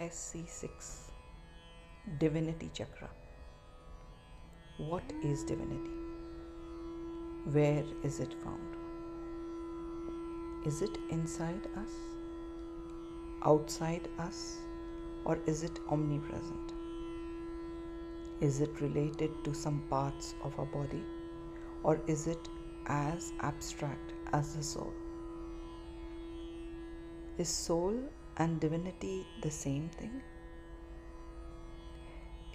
SC6 Divinity Chakra. What is divinity? Where is it found? Is it inside us, outside us, or is it omnipresent? Is it related to some parts of our body, or is it as abstract as the soul? Is soul and divinity the same thing?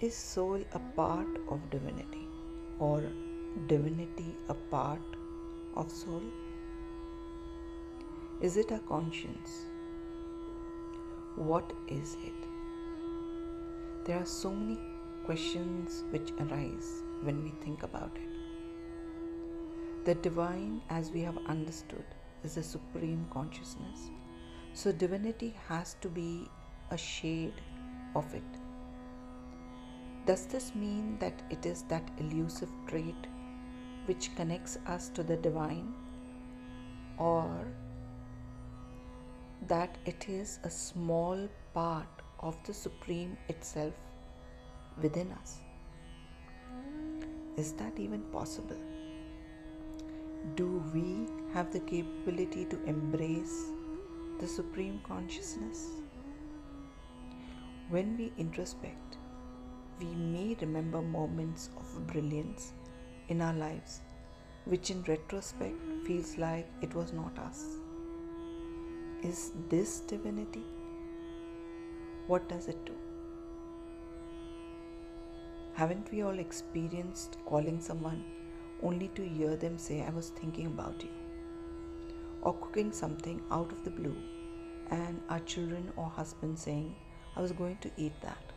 Is soul a part of divinity or divinity a part of soul? Is it a conscience? What is it? There are so many questions which arise when we think about it. The divine, as we have understood, is the supreme consciousness. So, divinity has to be a shade of it. Does this mean that it is that elusive trait which connects us to the divine? Or that it is a small part of the Supreme itself within us? Is that even possible? Do we have the capability to embrace the Supreme Consciousness? When we introspect, we may remember moments of brilliance in our lives, which in retrospect feels like it was not us. Is this divinity? What does it do? Haven't we all experienced calling someone only to hear them say, I was thinking about you? Or cooking something out of the blue and our children or husband saying, I was going to eat that.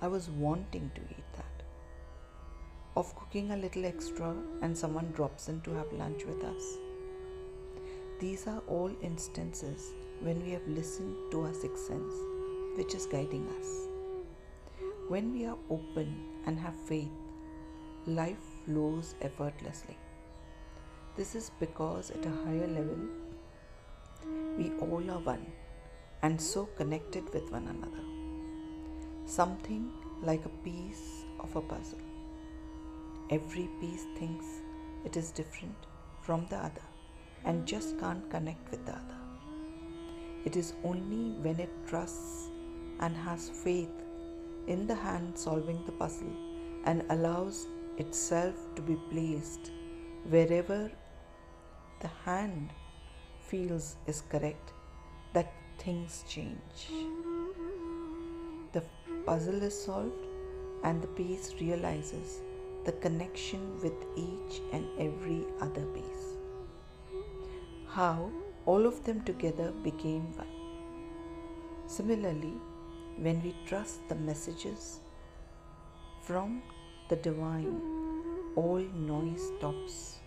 I was wanting to eat that. Of cooking a little extra and someone drops in to have lunch with us. These are all instances when we have listened to our sixth sense, which is guiding us. When we are open and have faith, life flows effortlessly. This is because at a higher level, we all are one and so connected with one another. Something like a piece of a puzzle. Every piece thinks it is different from the other and just can't connect with the other. It is only when it trusts and has faith in the hand solving the puzzle and allows itself to be placed wherever the hand feels is correct that things change. The puzzle is solved and the piece realizes the connection with each and every other piece. How all of them together became one. Similarly, when we trust the messages from the divine, all noise stops.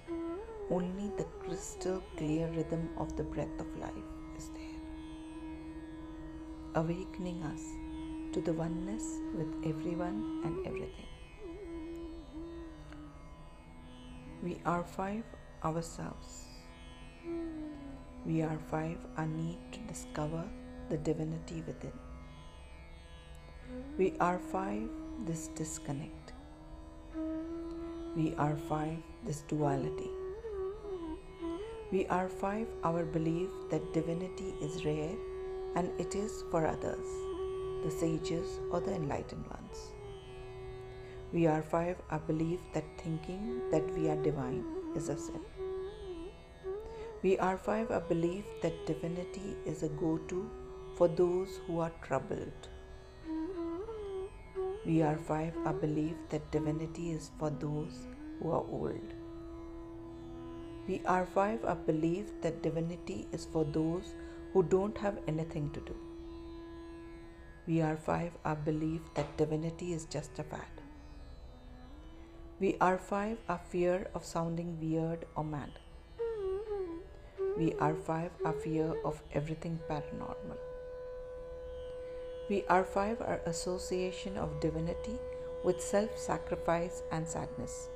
Only the crystal clear rhythm of the breath of life is there, awakening us to the oneness with everyone and everything. We are five ourselves. We are five our need to discover the divinity within. We are five this disconnect. We are five this duality. We are five our belief that divinity is rare and it is for others, the sages or the enlightened ones. We are five our belief that thinking that we are divine is a sin. We are five our belief that divinity is a go to for those who are troubled. We are five our belief that divinity is for those who are old. We are five our belief that divinity is for those who don't have anything to do. We are five our belief that divinity is just a fad. We are five our fear of sounding weird or mad. We are five our fear of everything paranormal. We are five our association of divinity with self sacrifice and sadness.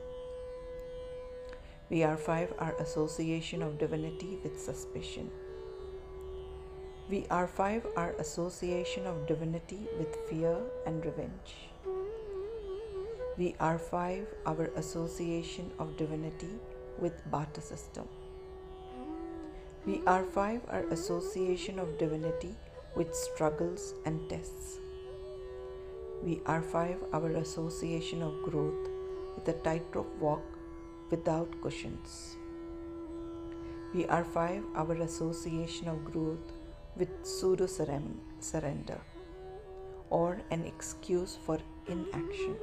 We are five our association of divinity with suspicion. We are five our association of divinity with fear and revenge. We are five our association of divinity with barter system. We are five our association of divinity with struggles and tests. We are five our association of growth with a tightrope walk without cushions. We are five our association of growth with pseudo surrender or an excuse for inaction.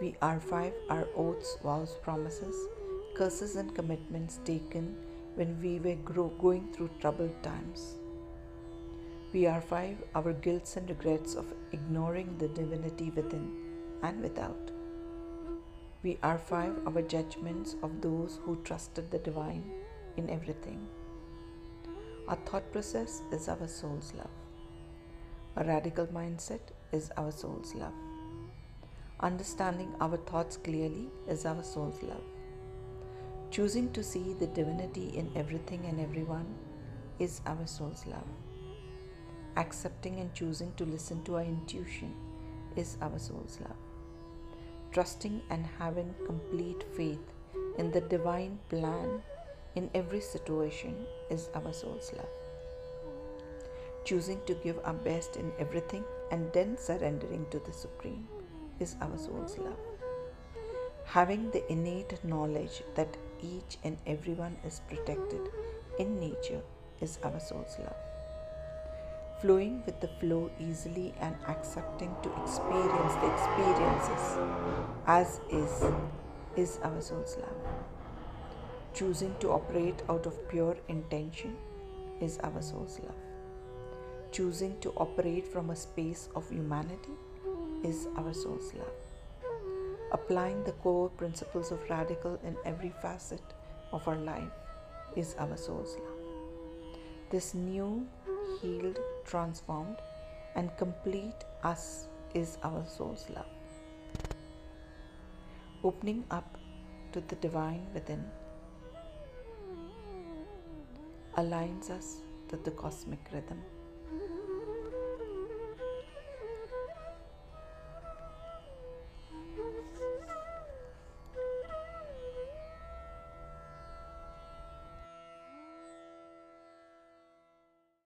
We are five our oaths, vows, promises, curses, and commitments taken when we were grow- going through troubled times. We are five our guilts and regrets of ignoring the divinity within and without. We are five our judgments of those who trusted the divine in everything. Our thought process is our soul's love. A radical mindset is our soul's love. Understanding our thoughts clearly is our soul's love. Choosing to see the divinity in everything and everyone is our soul's love. Accepting and choosing to listen to our intuition is our soul's love. Trusting and having complete faith in the divine plan in every situation is our soul's love. Choosing to give our best in everything and then surrendering to the Supreme is our soul's love. Having the innate knowledge that each and everyone is protected in nature is our soul's love. Flowing with the flow easily and accepting to experience the experiences as is is our soul's love. Choosing to operate out of pure intention is our soul's love. Choosing to operate from a space of humanity is our soul's love. Applying the core principles of radical in every facet of our life is our soul's love. This new, healed, transformed, and complete us is our soul's love. Opening up to the divine within aligns us to the cosmic rhythm.